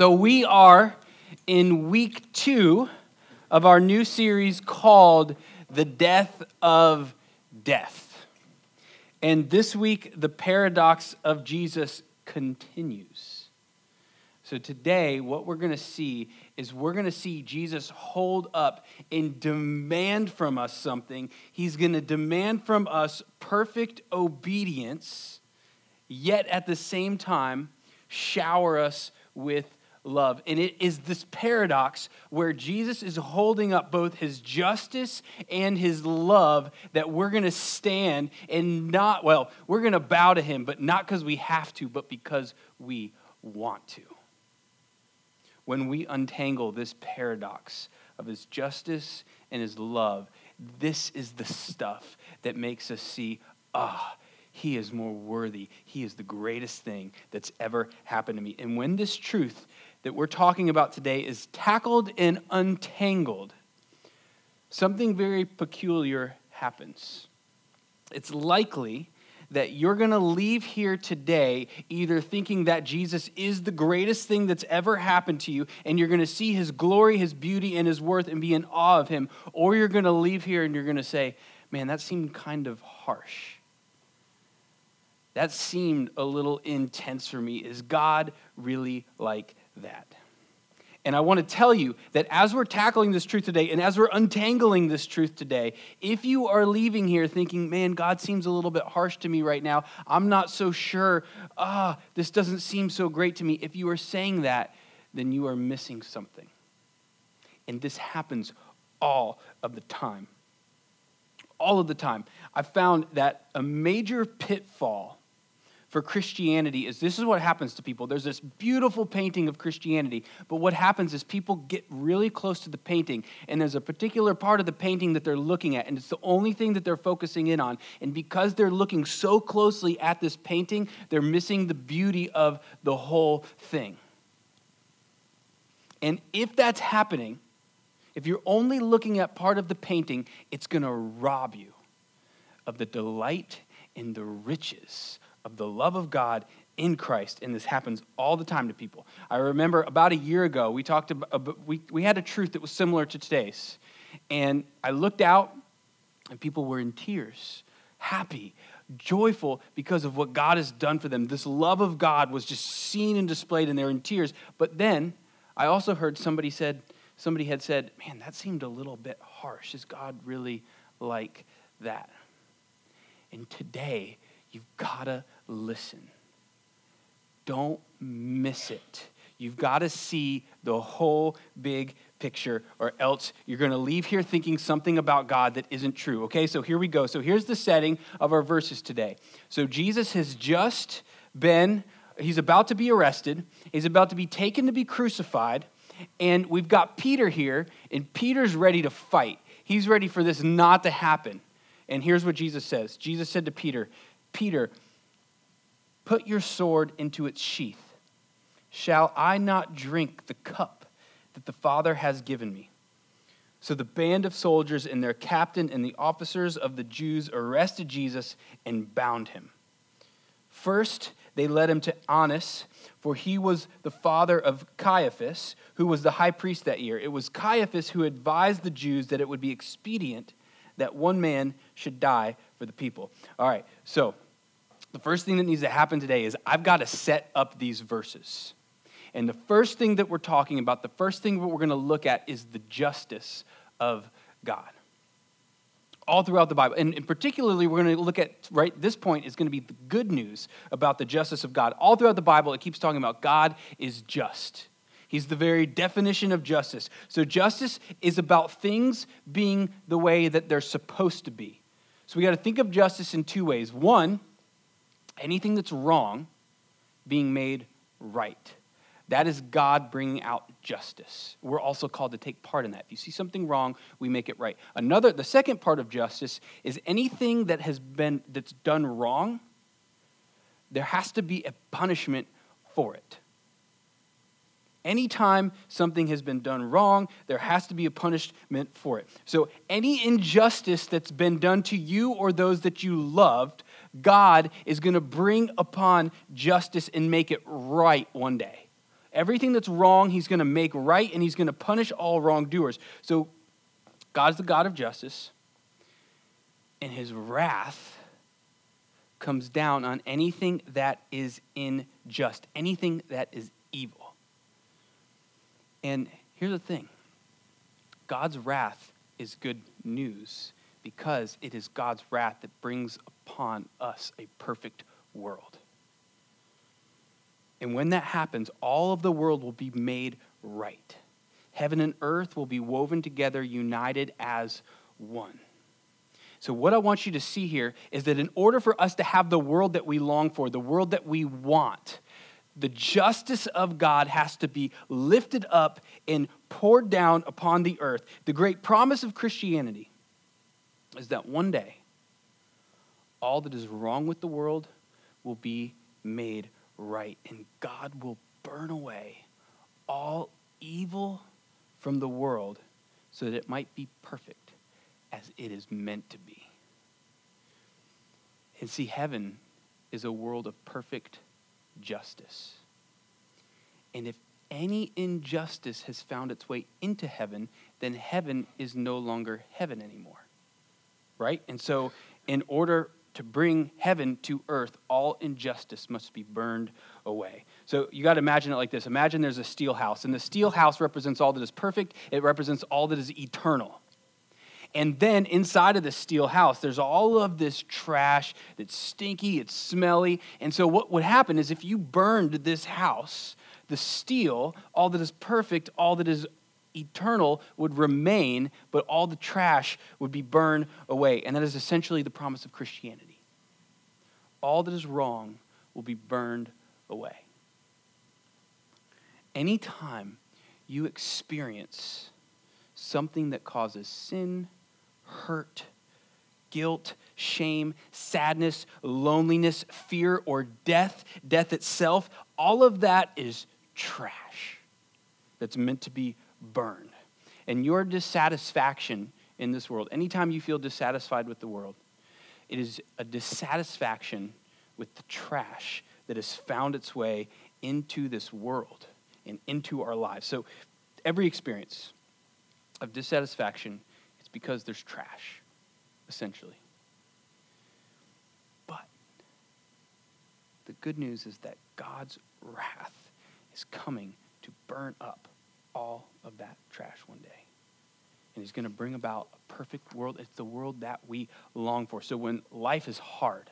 So we are in week two of our new series called The Death of Death. And this week, the paradox of Jesus continues. So today, what we're going to see is we're going to see Jesus hold up and demand from us something. He's going to demand from us perfect obedience, yet at the same time, shower us with love. And it is this paradox where Jesus is holding up both his justice and his love that we're going to stand and not, well, we're going to bow to him, but not because we have to, but because we want to. When we untangle this paradox of his justice and his love, this is the stuff that makes us see, ah, he is more worthy. He is the greatest thing that's ever happened to me. And when this truth that we're talking about today is tackled and untangled, something very peculiar happens. It's likely that you're going to leave here today either thinking that Jesus is the greatest thing that's ever happened to you and you're going to see his glory, his beauty, and his worth and be in awe of him, or you're going to leave here and you're going to say, man, that seemed kind of harsh. That seemed a little intense for me. Is God really like that. And I want to tell you that as we're tackling this truth today and as we're untangling this truth today, if you are leaving here thinking, man, God seems a little bit harsh to me right now, I'm not so sure, ah, this doesn't seem so great to me, if you are saying that, then you are missing something. And this happens all of the time. All of the time. I found that a major pitfall for Christianity is this is what happens to people. There's this beautiful painting of Christianity, but what happens is people get really close to the painting, and there's a particular part of the painting that they're looking at, and it's the only thing that they're focusing in on. And because they're looking so closely at this painting, they're missing the beauty of the whole thing. And if that's happening, if you're only looking at part of the painting, it's going to rob you of the delight and the riches of the love of God in Christ, and this happens all the time to people. I remember about a year ago, we talked about, we, we had a truth that was similar to today's. And I looked out, and people were in tears, happy, joyful because of what God has done for them. This love of God was just seen and displayed, and they're in tears. But then I also heard somebody said, somebody had said, Man, that seemed a little bit harsh. Is God really like that? And today, You've got to listen. Don't miss it. You've got to see the whole big picture, or else you're going to leave here thinking something about God that isn't true. Okay, so here we go. So here's the setting of our verses today. So Jesus has just been, he's about to be arrested, he's about to be taken to be crucified, and we've got Peter here, and Peter's ready to fight. He's ready for this not to happen. And here's what Jesus says Jesus said to Peter, Peter, put your sword into its sheath. Shall I not drink the cup that the Father has given me? So the band of soldiers and their captain and the officers of the Jews arrested Jesus and bound him. First, they led him to Annas, for he was the father of Caiaphas, who was the high priest that year. It was Caiaphas who advised the Jews that it would be expedient that one man should die for the people. All right, so the first thing that needs to happen today is I've got to set up these verses. And the first thing that we're talking about, the first thing that we're going to look at is the justice of God. All throughout the Bible. And, and particularly, we're going to look at, right, this point is going to be the good news about the justice of God. All throughout the Bible, it keeps talking about God is just. He's the very definition of justice. So, justice is about things being the way that they're supposed to be. So, we got to think of justice in two ways. One, anything that's wrong being made right. That is God bringing out justice. We're also called to take part in that. If you see something wrong, we make it right. Another, the second part of justice is anything that has been that's done wrong, there has to be a punishment for it. Anytime something has been done wrong, there has to be a punishment for it. So, any injustice that's been done to you or those that you loved, God is going to bring upon justice and make it right one day. Everything that's wrong, he's going to make right and he's going to punish all wrongdoers. So God's the God of justice, and his wrath comes down on anything that is unjust, anything that is evil. And here's the thing God's wrath is good news because it is God's wrath that brings upon us a perfect world. And when that happens, all of the world will be made right. Heaven and earth will be woven together, united as one. So, what I want you to see here is that in order for us to have the world that we long for, the world that we want, the justice of God has to be lifted up and poured down upon the earth. The great promise of Christianity is that one day, all that is wrong with the world will be made right, and God will burn away all evil from the world so that it might be perfect as it is meant to be. And see, heaven is a world of perfect justice. And if any injustice has found its way into heaven, then heaven is no longer heaven anymore. Right? And so, in order to bring heaven to earth, all injustice must be burned away. So you got to imagine it like this Imagine there's a steel house, and the steel house represents all that is perfect, it represents all that is eternal. And then inside of the steel house, there's all of this trash that's stinky, it's smelly. And so, what would happen is if you burned this house, the steel, all that is perfect, all that is eternal would remain, but all the trash would be burned away. And that is essentially the promise of Christianity. All that is wrong will be burned away. Anytime you experience something that causes sin, hurt, guilt, shame, sadness, loneliness, fear, or death, death itself, all of that is trash that's meant to be burned. And your dissatisfaction in this world, anytime you feel dissatisfied with the world, it is a dissatisfaction with the trash that has found its way into this world and into our lives. So every experience of dissatisfaction, because there's trash, essentially. But the good news is that God's wrath is coming to burn up all of that trash one day. And he's going to bring about a perfect world. It's the world that we long for. So when life is hard,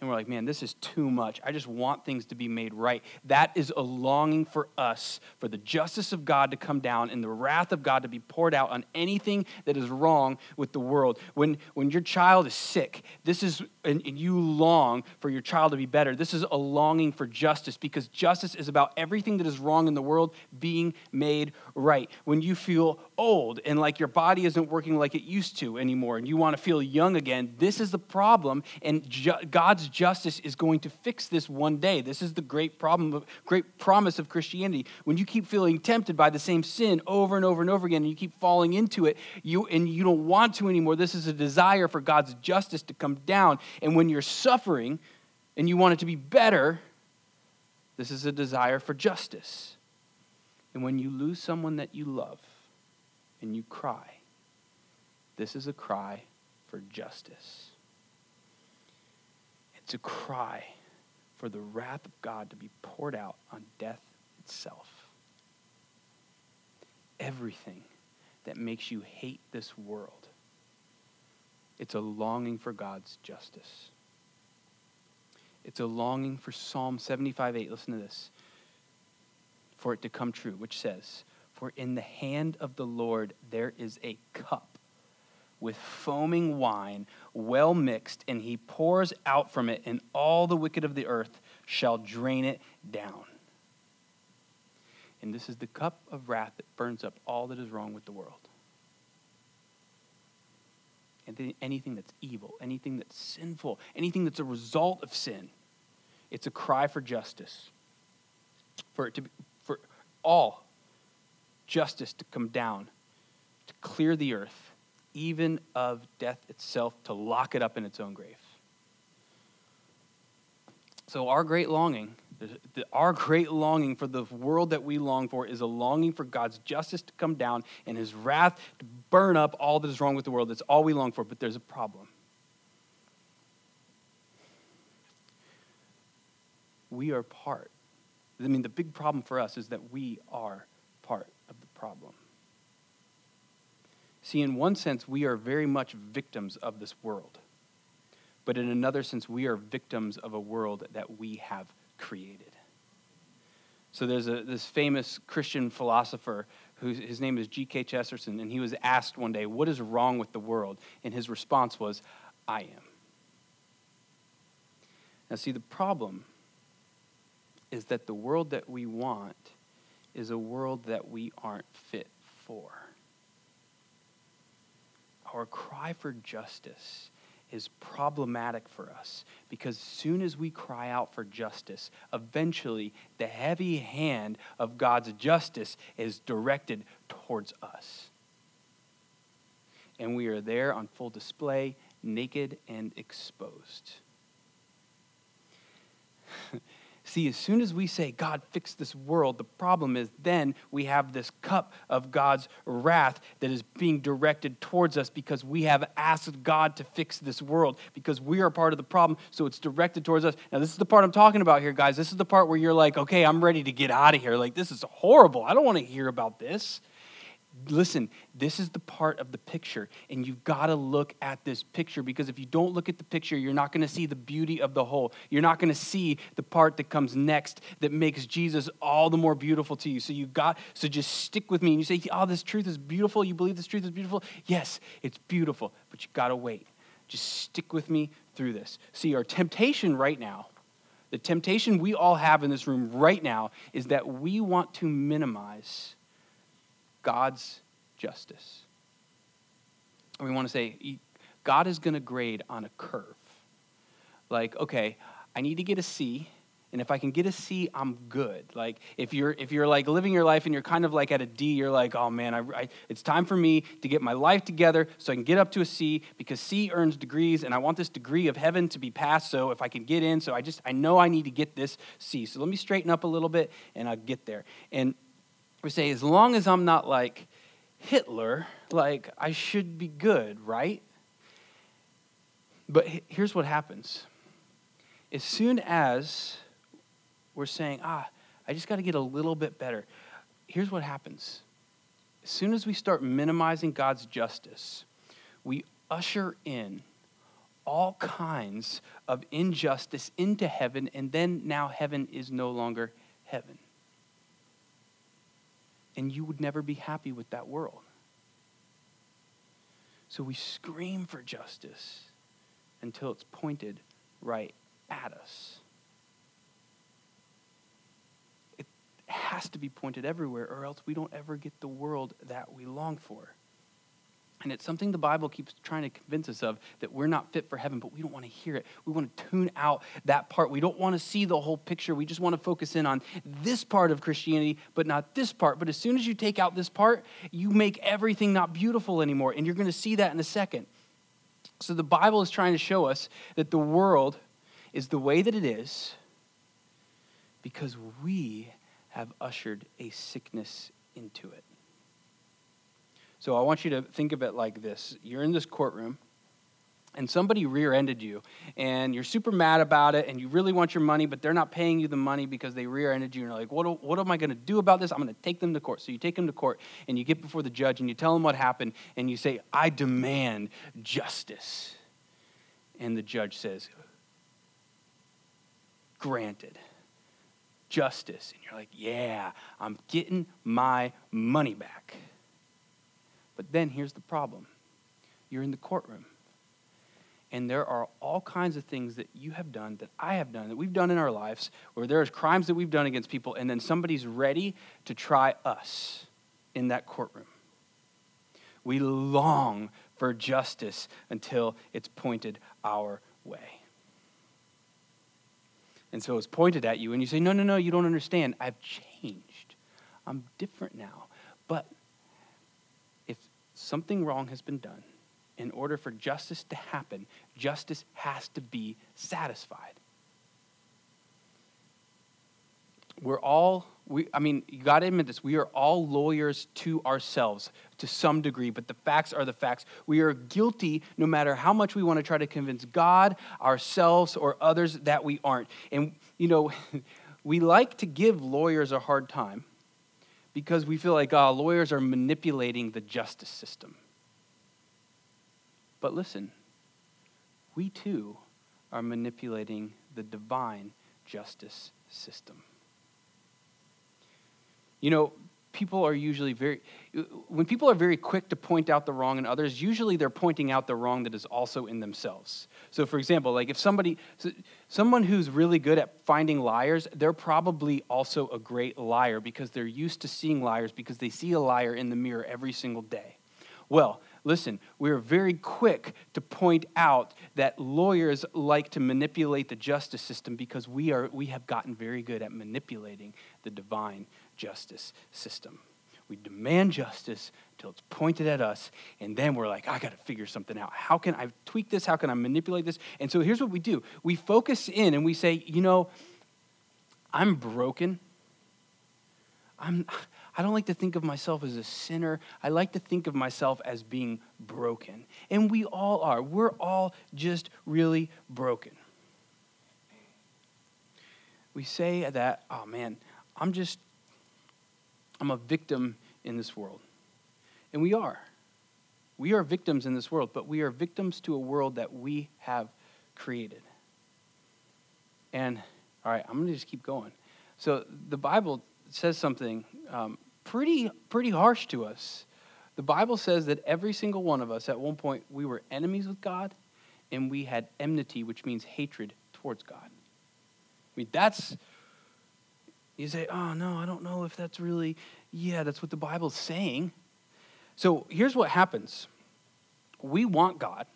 and we're like, man, this is too much. I just want things to be made right. That is a longing for us, for the justice of God to come down and the wrath of God to be poured out on anything that is wrong with the world. When, when your child is sick, this is, and, and you long for your child to be better, this is a longing for justice because justice is about everything that is wrong in the world being made right. When you feel old and like your body isn't working like it used to anymore and you want to feel young again, this is the problem. And ju- God's justice is going to fix this one day. This is the great problem, great promise of Christianity. When you keep feeling tempted by the same sin over and over and over again, and you keep falling into it, you and you don't want to anymore. This is a desire for God's justice to come down. And when you're suffering and you want it to be better, this is a desire for justice. And when you lose someone that you love and you cry, this is a cry for justice. It's a cry for the wrath of God to be poured out on death itself. Everything that makes you hate this world, it's a longing for God's justice. It's a longing for Psalm 75 8. Listen to this. For it to come true, which says, For in the hand of the Lord there is a cup with foaming wine, well mixed, and he pours out from it, and all the wicked of the earth shall drain it down. And this is the cup of wrath that burns up all that is wrong with the world. And anything that's evil, anything that's sinful, anything that's a result of sin, it's a cry for justice. For it to be, for all justice to come down, to clear the earth even of death itself, to lock it up in its own grave. So, our great longing our great longing for the world that we long for is a longing for God's justice to come down and his wrath to burn up all that is wrong with the world. That's all we long for, but there's a problem. We are part. I mean, the big problem for us is that we are part problem. See, in one sense, we are very much victims of this world. But in another sense, we are victims of a world that we have created. So there's a, this famous Christian philosopher who his name is G.K. Chesterton, and he was asked one day, What is wrong with the world? And his response was, I am. Now, see, the problem is that the world that we want is a world that we aren't fit for. Our cry for justice is problematic for us because soon as we cry out for justice, eventually the heavy hand of God's justice is directed towards us. And we are there on full display, naked and exposed. See, as soon as we say, God, fix this world, the problem is then we have this cup of God's wrath that is being directed towards us because we have asked God to fix this world because we are part of the problem, so it's directed towards us. Now, this is the part I'm talking about here, guys. This is the part where you're like, okay, I'm ready to get out of here. Like, this is horrible. I don't want to hear about this listen, this is the part of the picture, and you've got to look at this picture because if you don't look at the picture, you're not going to see the beauty of the whole. You're not going to see the part that comes next that makes Jesus all the more beautiful to you. So you got so just stick with me. And you say, "Oh, this truth is beautiful. You believe this truth is beautiful?" Yes, it's beautiful, but you got to wait. Just stick with me through this. See, our temptation right now, the temptation we all have in this room right now is that we want to minimize God's justice. And we want to say, God is going to grade on a curve. Like, okay, I need to get a C, and if I can get a C, I'm good. Like, if you're if you're like living your life and you're kind of like at a D, you're like, oh man, I, I, it's time for me to get my life together so I can get up to a C because C earns degrees, and I want this degree of heaven to be passed. So if I can get in, so I just I know I need to get this C. So let me straighten up a little bit, and I'll get there. And we say, as long as I'm not like Hitler, like I should be good, right? But here's what happens. As soon as we're saying, ah, I just got to get a little bit better, here's what happens. As soon as we start minimizing God's justice, we usher in all kinds of injustice into heaven, and then now heaven is no longer heaven and you would never be happy with that world. So we scream for justice until it's pointed right at us. It has to be pointed everywhere, or else we don't ever get the world that we long for. And it's something the Bible keeps trying to convince us of that we're not fit for heaven, but we don't want to hear it. We want to tune out that part. We don't want to see the whole picture. We just want to focus in on this part of Christianity, but not this part. But as soon as you take out this part, you make everything not beautiful anymore. And you're going to see that in a second. So the Bible is trying to show us that the world is the way that it is because we have ushered a sickness into it. So I want you to think of it like this. You're in this courtroom and somebody rear ended you and you're super mad about it and you really want your money but they're not paying you the money because they rear ended you and you're like what, what am i going to do about this? I'm going to take them to court. So you take them to court and you get before the judge and you tell them what happened and you say i demand justice. And the judge says granted justice. And you're like yeah i'm getting my money back but then here's the problem you're in the courtroom. And there are all kinds of things that you have done, that I have done, that we've done in our lives, where there's crimes that we've done against people, and then somebody's ready to try us in that courtroom. We long for justice until it's pointed our way. And so it's pointed at you, and you say, No, no, no, you don't understand. I've changed. I'm different now. But something wrong has been done. In order for justice to happen, justice has to be satisfied. we're all we, I mean, you got to admit this. We are all lawyers to ourselves to some degree, but the facts are the facts. We are guilty no matter how much we want to try to convince God, ourselves, or others that we aren't. And, you know, we like to give lawyers a hard time because we feel like uh, lawyers are manipulating the justice system. But listen, we too are manipulating the divine justice system. You know, people are usually very, when people are very quick to point out the wrong in others, usually they're pointing out the wrong that is also in themselves. So, for example, like if somebody, someone who's really good at finding liars, they're probably also a great liar because they're used to seeing liars because they see a liar in the mirror every single day. Well, listen, we're very quick to point out that lawyers like to manipulate the justice system because we, are, we have gotten very good at manipulating the divine justice system. We demand justice until it's pointed at us, and then we're like, I got to figure something out. How can I tweak this? How can I manipulate this? And so here's what we do we focus in and we say, you know, I'm broken. I'm, I don't like to think of myself as a sinner. I like to think of myself as being broken. And we all are. We're all just really broken. We say that, oh man, I'm just I'm a victim in this world. And we are. We are victims in this world, but we are victims to a world that we have created. And, all right, I'm going to just keep going. So the Bible says something um, pretty, pretty harsh to us. The Bible says that every single one of us, at one point, we were enemies with God and we had enmity, which means hatred towards God. I mean, that's you say, oh, no, I don't know if that's really, yeah, that's what the Bible's saying. So here's what happens we want God,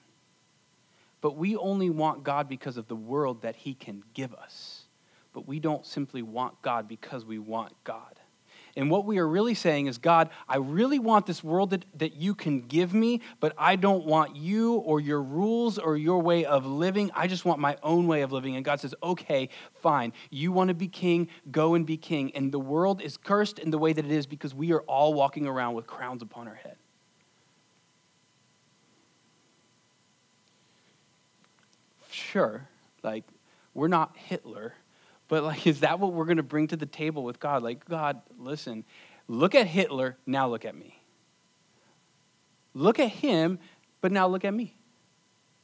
but we only want God because of the world that He can give us. But we don't simply want God because we want God. And what we are really saying is, God, I really want this world that, that you can give me, but I don't want you or your rules or your way of living. I just want my own way of living. And God says, okay, fine. You want to be king, go and be king. And the world is cursed in the way that it is because we are all walking around with crowns upon our head. Sure, like, we're not Hitler but like, is that what we're going to bring to the table with God? Like, God, listen, look at Hitler, now look at me. Look at him, but now look at me.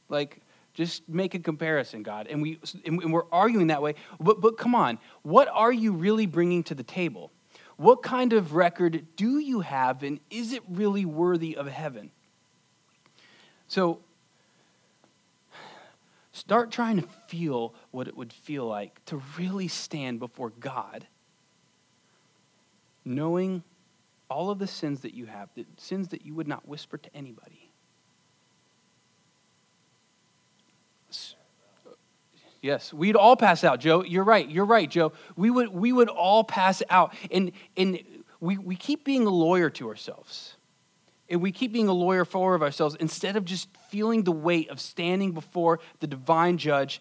Like, just make a comparison, God. And, we, and we're arguing that way. But, but come on, what are you really bringing to the table? What kind of record do you have, and is it really worthy of heaven? So, Start trying to feel what it would feel like to really stand before God, knowing all of the sins that you have, the sins that you would not whisper to anybody. Yes, we'd all pass out, Joe. You're right. You're right, Joe. We would, we would all pass out. And, and we, we keep being a lawyer to ourselves and we keep being a lawyer for of ourselves instead of just feeling the weight of standing before the divine judge.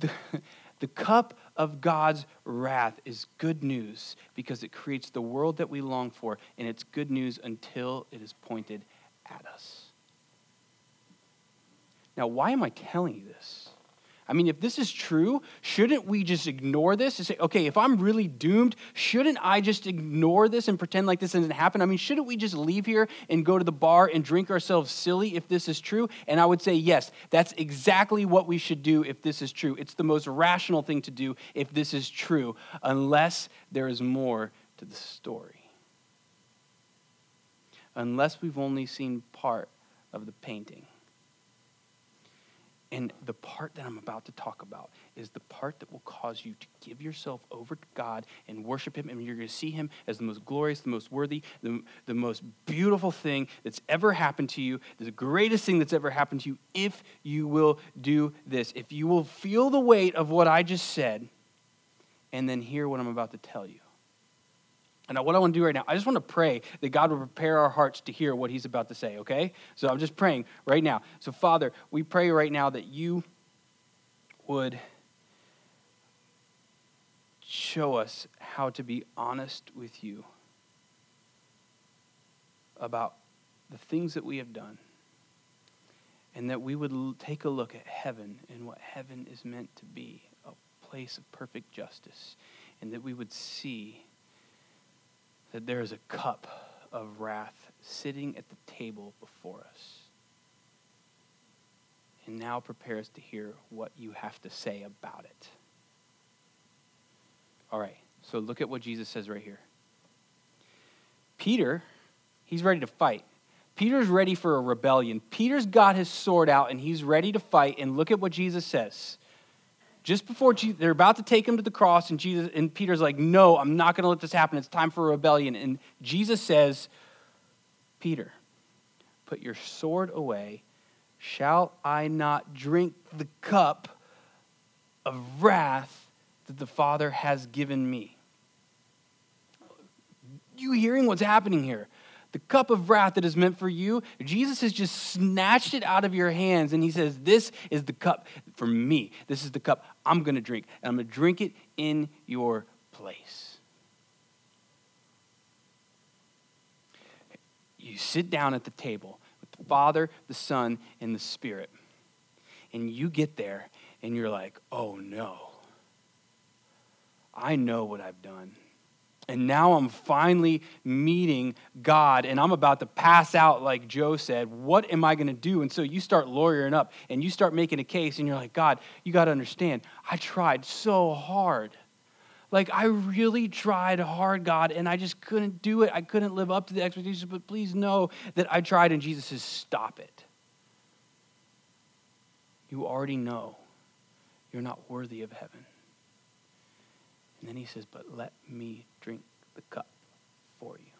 The, the cup of God's wrath is good news because it creates the world that we long for, and it's good news until it is pointed at us. Now, why am I telling you this? I mean, if this is true, shouldn't we just ignore this and say, okay, if I'm really doomed, shouldn't I just ignore this and pretend like this doesn't happen? I mean, shouldn't we just leave here and go to the bar and drink ourselves silly if this is true? And I would say, yes, that's exactly what we should do if this is true. It's the most rational thing to do if this is true, unless there is more to the story. Unless we've only seen part of the painting. And the part that I'm about to talk about is the part that will cause you to give yourself over to God and worship Him. And you're going to see Him as the most glorious, the most worthy, the, the most beautiful thing that's ever happened to you, the greatest thing that's ever happened to you, if you will do this. If you will feel the weight of what I just said and then hear what I'm about to tell you. And what I want to do right now, I just want to pray that God will prepare our hearts to hear what He's about to say, okay? So I'm just praying right now. So, Father, we pray right now that you would show us how to be honest with you about the things that we have done. And that we would take a look at heaven and what heaven is meant to be a place of perfect justice. And that we would see that there is a cup of wrath sitting at the table before us. And now prepare us to hear what you have to say about it. All right, so look at what Jesus says right here. Peter, he's ready to fight. Peter's ready for a rebellion. Peter's got his sword out and he's ready to fight. And look at what Jesus says. Just before Jesus, they're about to take him to the cross, and Jesus and Peter's like, "No, I'm not going to let this happen. It's time for rebellion." And Jesus says, "Peter, put your sword away. Shall I not drink the cup of wrath that the Father has given me?" You hearing what's happening here? the cup of wrath that is meant for you, Jesus has just snatched it out of your hands and he says, This is the cup for me. This is the cup I'm going to drink, and I'm going to drink it in your place. You sit down at the table with the Father, the Son, and the Spirit, and you get there and you're like, Oh no, I know what I've done. And now I'm finally meeting God and I'm about to pass out, like Joe said. What am I going to do? And so you start lawyering up and you start making a case and you're like, God, you got to understand, I tried so hard. Like, I really tried hard, God, and I just couldn't do it. I couldn't live up to the expectations, but please know that I tried. And Jesus says, Stop it. You already know you're not worthy of heaven. And then he says, But let me drink the cup for you.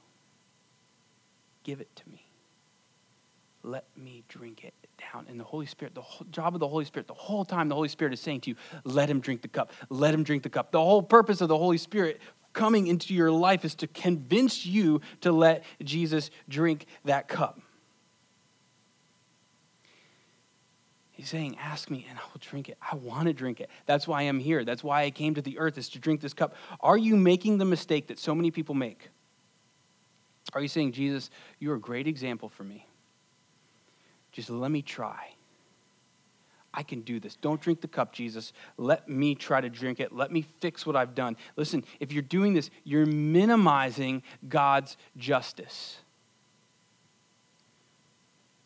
Give it to me. Let me drink it down. And the Holy Spirit, the whole, job of the Holy Spirit, the whole time the Holy Spirit is saying to you, let him drink the cup. Let him drink the cup. The whole purpose of the Holy Spirit coming into your life is to convince you to let Jesus drink that cup. He's saying, Ask me and I will drink it. I want to drink it. That's why I'm here. That's why I came to the earth, is to drink this cup. Are you making the mistake that so many people make? Are you saying, Jesus, you're a great example for me? Just let me try. I can do this. Don't drink the cup, Jesus. Let me try to drink it. Let me fix what I've done. Listen, if you're doing this, you're minimizing God's justice.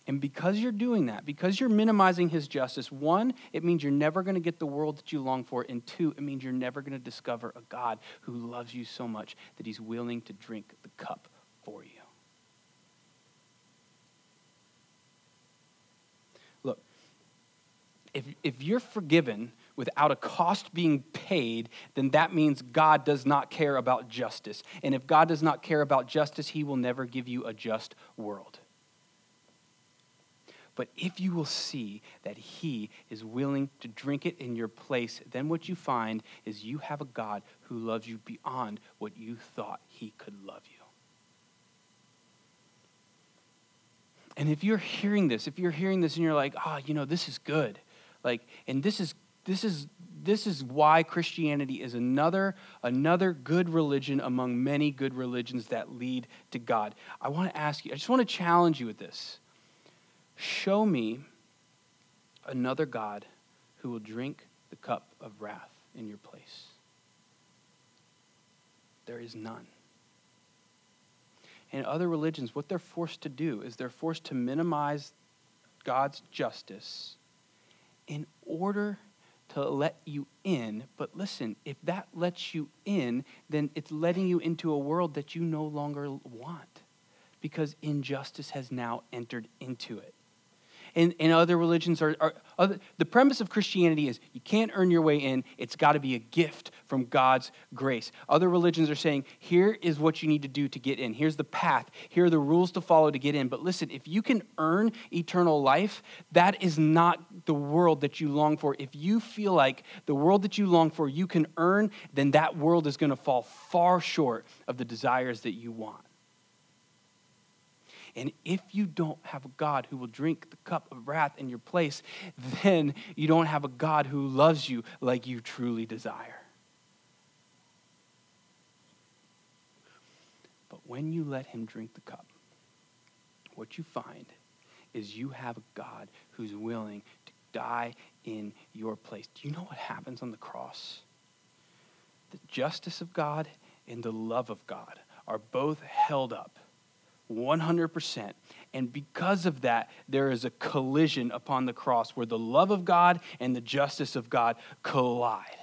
And because you're doing that, because you're minimizing his justice, one, it means you're never going to get the world that you long for. And two, it means you're never going to discover a God who loves you so much that he's willing to drink the cup for you. Look, if, if you're forgiven without a cost being paid, then that means God does not care about justice. And if God does not care about justice, he will never give you a just world. But if you will see that He is willing to drink it in your place, then what you find is you have a God who loves you beyond what you thought He could love you. And if you're hearing this, if you're hearing this and you're like, ah, oh, you know, this is good, like, and this is this is this is why Christianity is another another good religion among many good religions that lead to God. I want to ask you, I just want to challenge you with this. Show me another God who will drink the cup of wrath in your place. There is none. In other religions, what they're forced to do is they're forced to minimize God's justice in order to let you in. But listen, if that lets you in, then it's letting you into a world that you no longer want because injustice has now entered into it and, other religions are, are other, the premise of Christianity is you can't earn your way in. It's got to be a gift from God's grace. Other religions are saying, here is what you need to do to get in. Here's the path. Here are the rules to follow to get in. But listen, if you can earn eternal life, that is not the world that you long for. If you feel like the world that you long for you can earn, then that world is going to fall far short of the desires that you want. And if you don't have a God who will drink the cup of wrath in your place, then you don't have a God who loves you like you truly desire. But when you let him drink the cup, what you find is you have a God who's willing to die in your place. Do you know what happens on the cross? The justice of God and the love of God are both held up 100%. And because of that, there is a collision upon the cross where the love of God and the justice of God collide.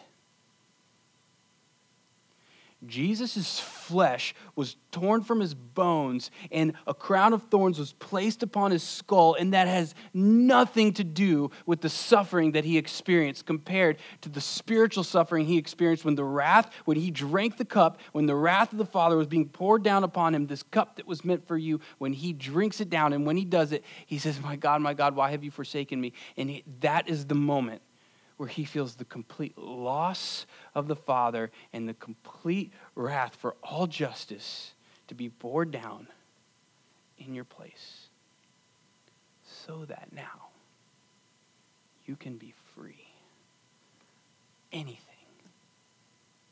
Jesus' flesh was torn from his bones, and a crown of thorns was placed upon his skull, and that has nothing to do with the suffering that he experienced compared to the spiritual suffering he experienced when the wrath, when he drank the cup, when the wrath of the Father was being poured down upon him, this cup that was meant for you, when he drinks it down, and when he does it, he says, My God, my God, why have you forsaken me? And that is the moment where he feels the complete loss of the Father and the complete wrath for all justice to be poured down in your place. So that now you can be free. Anything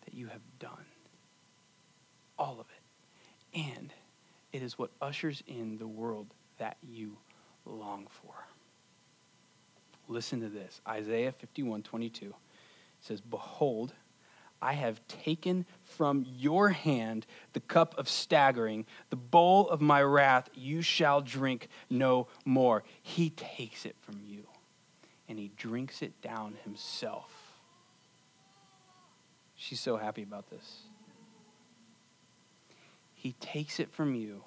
that you have done, all of it. And it is what ushers in the world that you long for. Listen to this Isaiah 51 22 says, Behold, I have taken from your hand the cup of staggering, the bowl of my wrath, you shall drink no more. He takes it from you and he drinks it down himself. She's so happy about this. He takes it from you.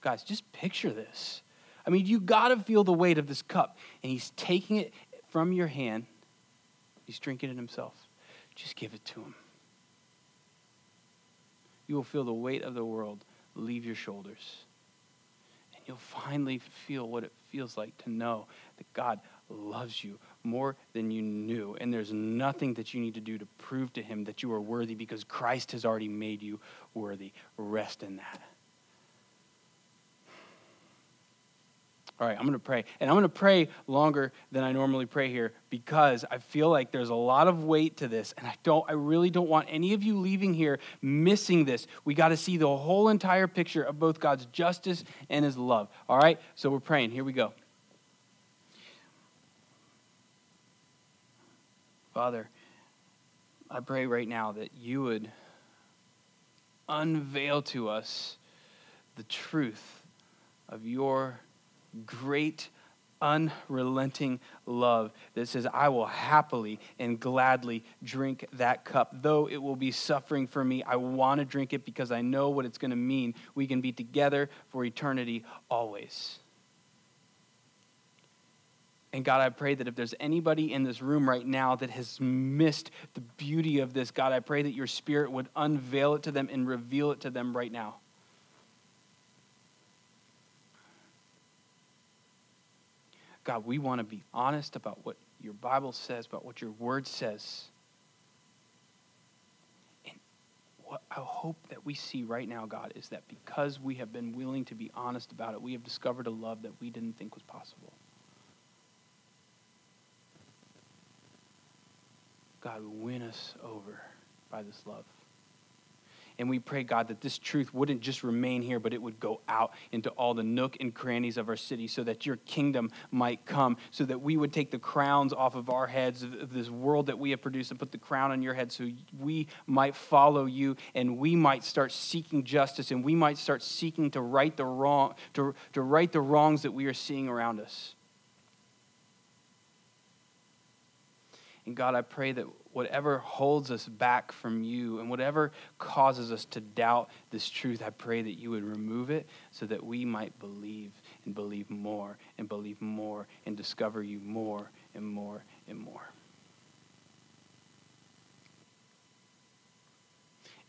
Guys, just picture this. I mean, you got to feel the weight of this cup. And he's taking it from your hand, he's drinking it himself. Just give it to him. You will feel the weight of the world leave your shoulders. And you'll finally feel what it feels like to know that God loves you more than you knew. And there's nothing that you need to do to prove to him that you are worthy because Christ has already made you worthy. Rest in that. All right, I'm going to pray. And I'm going to pray longer than I normally pray here because I feel like there's a lot of weight to this and I don't I really don't want any of you leaving here missing this. We got to see the whole entire picture of both God's justice and his love. All right? So we're praying. Here we go. Father, I pray right now that you would unveil to us the truth of your great, unrelenting love that says, I will happily and gladly drink that cup. Though it will be suffering for me, I want to drink it because I know what it's going to mean. We can be together for eternity always. And God, I pray that if there's anybody in this room right now that has missed the beauty of this, God, I pray that your spirit would unveil it to them and reveal it to them right now. God, we want to be honest about what your Bible says, about what your word says. And what I hope that we see right now, God, is that because we have been willing to be honest about it, we have discovered a love that we didn't think was possible. God, win us over by this love. And we pray, God, that this truth wouldn't just remain here, but it would go out into all the nook and crannies of our city so that your kingdom might come, so that we would take the crowns off of our heads of this world that we have produced and put the crown on your head so we might follow you and we might start seeking justice and we might start seeking to right the wrong, to, to right the wrongs that we are seeing around us. And God, I pray that whatever holds us back from you and whatever causes us to doubt this truth, I pray that you would remove it so that we might believe and believe more and believe more and discover you more and more and more.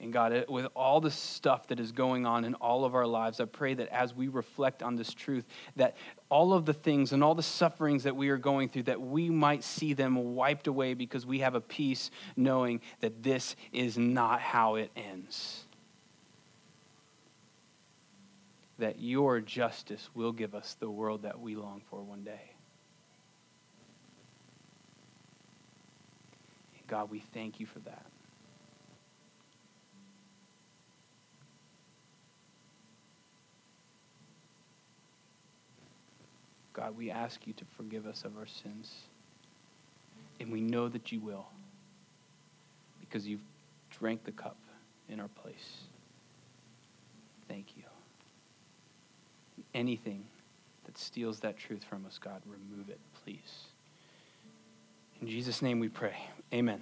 And God, with all the stuff that is going on in all of our lives, I pray that as we reflect on this truth, that all of the things and all the sufferings that we are going through, that we might see them wiped away because we have a peace knowing that this is not how it ends. That your justice will give us the world that we long for one day. God, we thank you for that. God, we ask you to forgive us of our sins. And we know that you will because you've drank the cup in our place. Thank you. Anything that steals that truth from us, God, remove it, please. In Jesus' name we pray. Amen.